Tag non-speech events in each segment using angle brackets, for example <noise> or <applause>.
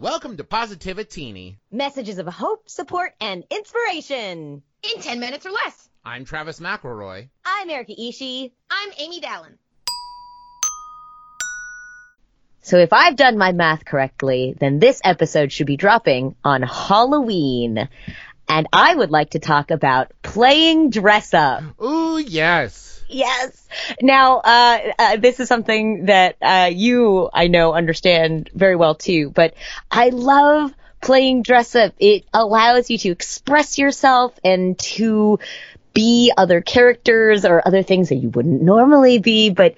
Welcome to Positivitini. Messages of hope, support, and inspiration. In 10 minutes or less. I'm Travis McElroy. I'm Erika Ishii. I'm Amy Dallen. So if I've done my math correctly, then this episode should be dropping on Halloween. And I would like to talk about playing dress up. Ooh, yes. Yes. Now, uh, uh, this is something that, uh, you, I know, understand very well too, but I love playing dress up. It allows you to express yourself and to be other characters or other things that you wouldn't normally be, but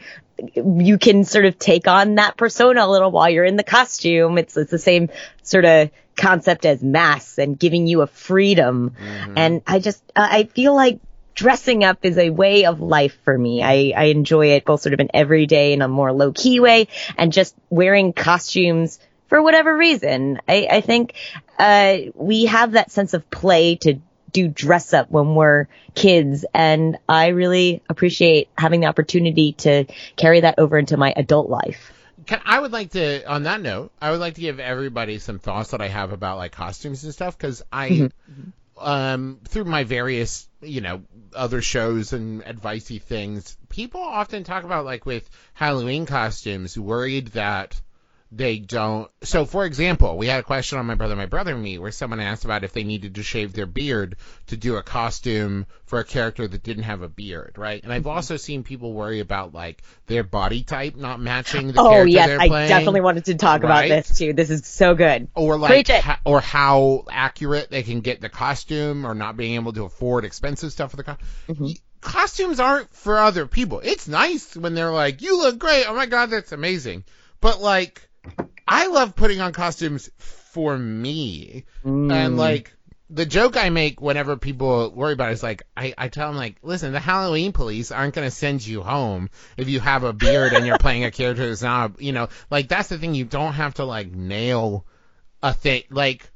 you can sort of take on that persona a little while you're in the costume. It's, it's the same sort of concept as masks and giving you a freedom. Mm-hmm. And I just, I feel like dressing up is a way of life for me. I, I enjoy it both sort of an everyday and a more low key way and just wearing costumes for whatever reason. I, I think, uh, we have that sense of play to do dress up when we're kids and I really appreciate having the opportunity to carry that over into my adult life. Can, I would like to, on that note, I would like to give everybody some thoughts that I have about like costumes and stuff because I, mm-hmm. Um, through my various, you know, other shows and advicey things, people often talk about like with Halloween costumes, worried that they don't. So, for example, we had a question on my brother, my brother, and me, where someone asked about if they needed to shave their beard to do a costume for a character that didn't have a beard, right? And I've mm-hmm. also seen people worry about like their body type not matching the oh, character yes, they're playing. Oh, yes, I definitely wanted to talk right? about this too. This is so good. Or like, ha- or how accurate they can get the costume, or not being able to afford expensive stuff for the costume. Mm-hmm costumes aren't for other people. It's nice when they're like, you look great. Oh my God, that's amazing. But like, I love putting on costumes for me. Mm. And like the joke I make whenever people worry about it is like I, I tell them like, listen, the Halloween police aren't gonna send you home if you have a beard and you're playing a character that's not you know, like that's the thing, you don't have to like nail a thing like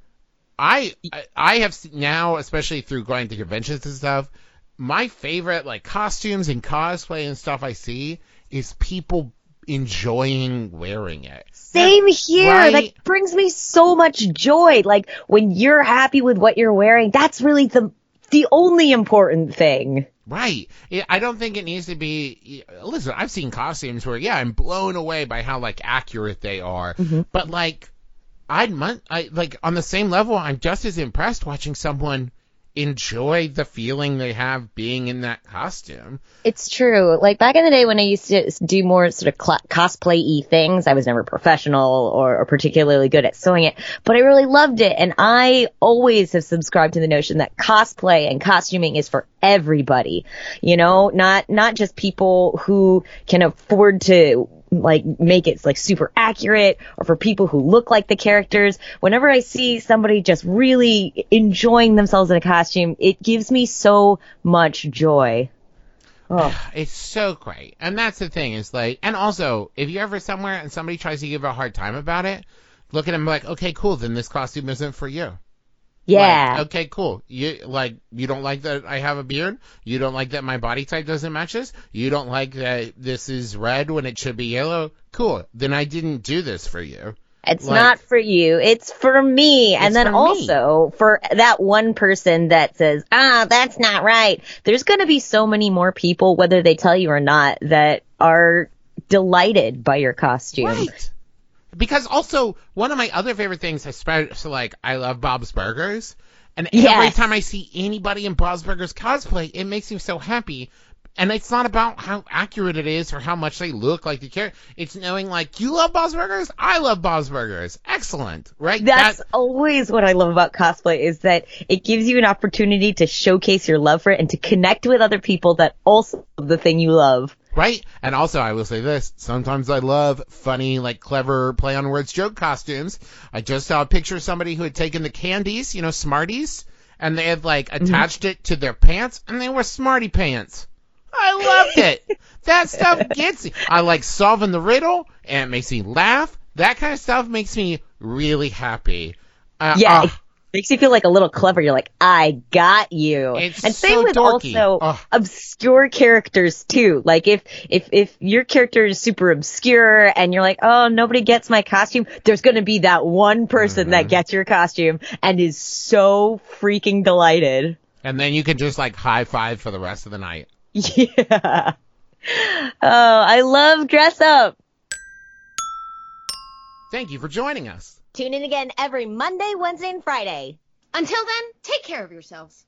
I I have now, especially through going to conventions and stuff, my favorite like costumes and cosplay and stuff I see is people enjoying wearing it. Same here. Right? That brings me so much joy. Like when you're happy with what you're wearing, that's really the the only important thing. Right. I don't think it needs to be. Listen, I've seen costumes where, yeah, I'm blown away by how like accurate they are. Mm-hmm. But like, I'd I like on the same level, I'm just as impressed watching someone enjoy the feeling they have being in that costume. It's true. Like back in the day when I used to do more sort of cl- cosplay-y things, I was never professional or, or, particularly good at sewing it, but I really loved it. And I always have subscribed to the notion that cosplay and costuming is for everybody. You know, not, not just people who can afford to like make it like super accurate or for people who look like the characters. Whenever I see somebody just really enjoying themselves in a costume, it gives me so much joy. Oh. <sighs> It's so great. And that's the thing is like, and also, if you're ever somewhere and somebody tries to give a hard time about it, look at them like, okay, cool, then this costume isn't for you. Yeah. Like, okay, cool. You like you don't like that I have a beard. You don't like that my body type doesn't match this. You don't like that this is red when it should be yellow. Cool. Then I didn't do this for you. It's like, not for you. It's for me. And then also me. for that one person that says, ah, that's not right. There's going to be so many more people, whether they tell you or not, that are delighted by your costume. Right because also one of my other favorite things, especially like I love Bob's Burgers, and yes. every time I see anybody in Bob's Burgers cosplay, it makes me so happy. And it's not about how accurate it is or how much they look like the character. It's knowing like you love Bob's Burgers, I love Bob's Burgers. Excellent, right? That's that, always what I love about cosplay is that it gives you an opportunity to showcase your love for it and to connect with other people that also love the thing you love right? And also, I will say this: sometimes I love funny, like clever play on words joke costumes. I just saw a picture of somebody who had taken the candies, you know, Smarties, and they had like mm-hmm. attached mm-hmm. it to their pants, and they were Smarty pants. I loved it. <laughs> that stuff gets me. I like solving the riddle, and it makes me laugh. That kind of stuff makes me really happy. Uh, yeah. Uh, makes you feel like a little clever. You're like, I got you. It's and same so with dorky. also Ugh. obscure characters too. Like if if if your character is super obscure and you're like, oh, nobody gets my costume, there's gonna be that one person Mm-hmm. that gets your costume and is so freaking delighted. And then you can just like high five for the rest of the night. <laughs> Yeah. Oh, I love dress up. Thank you for joining us. Tune in again every Monday, Wednesday, and Friday. Until then, take care of yourselves.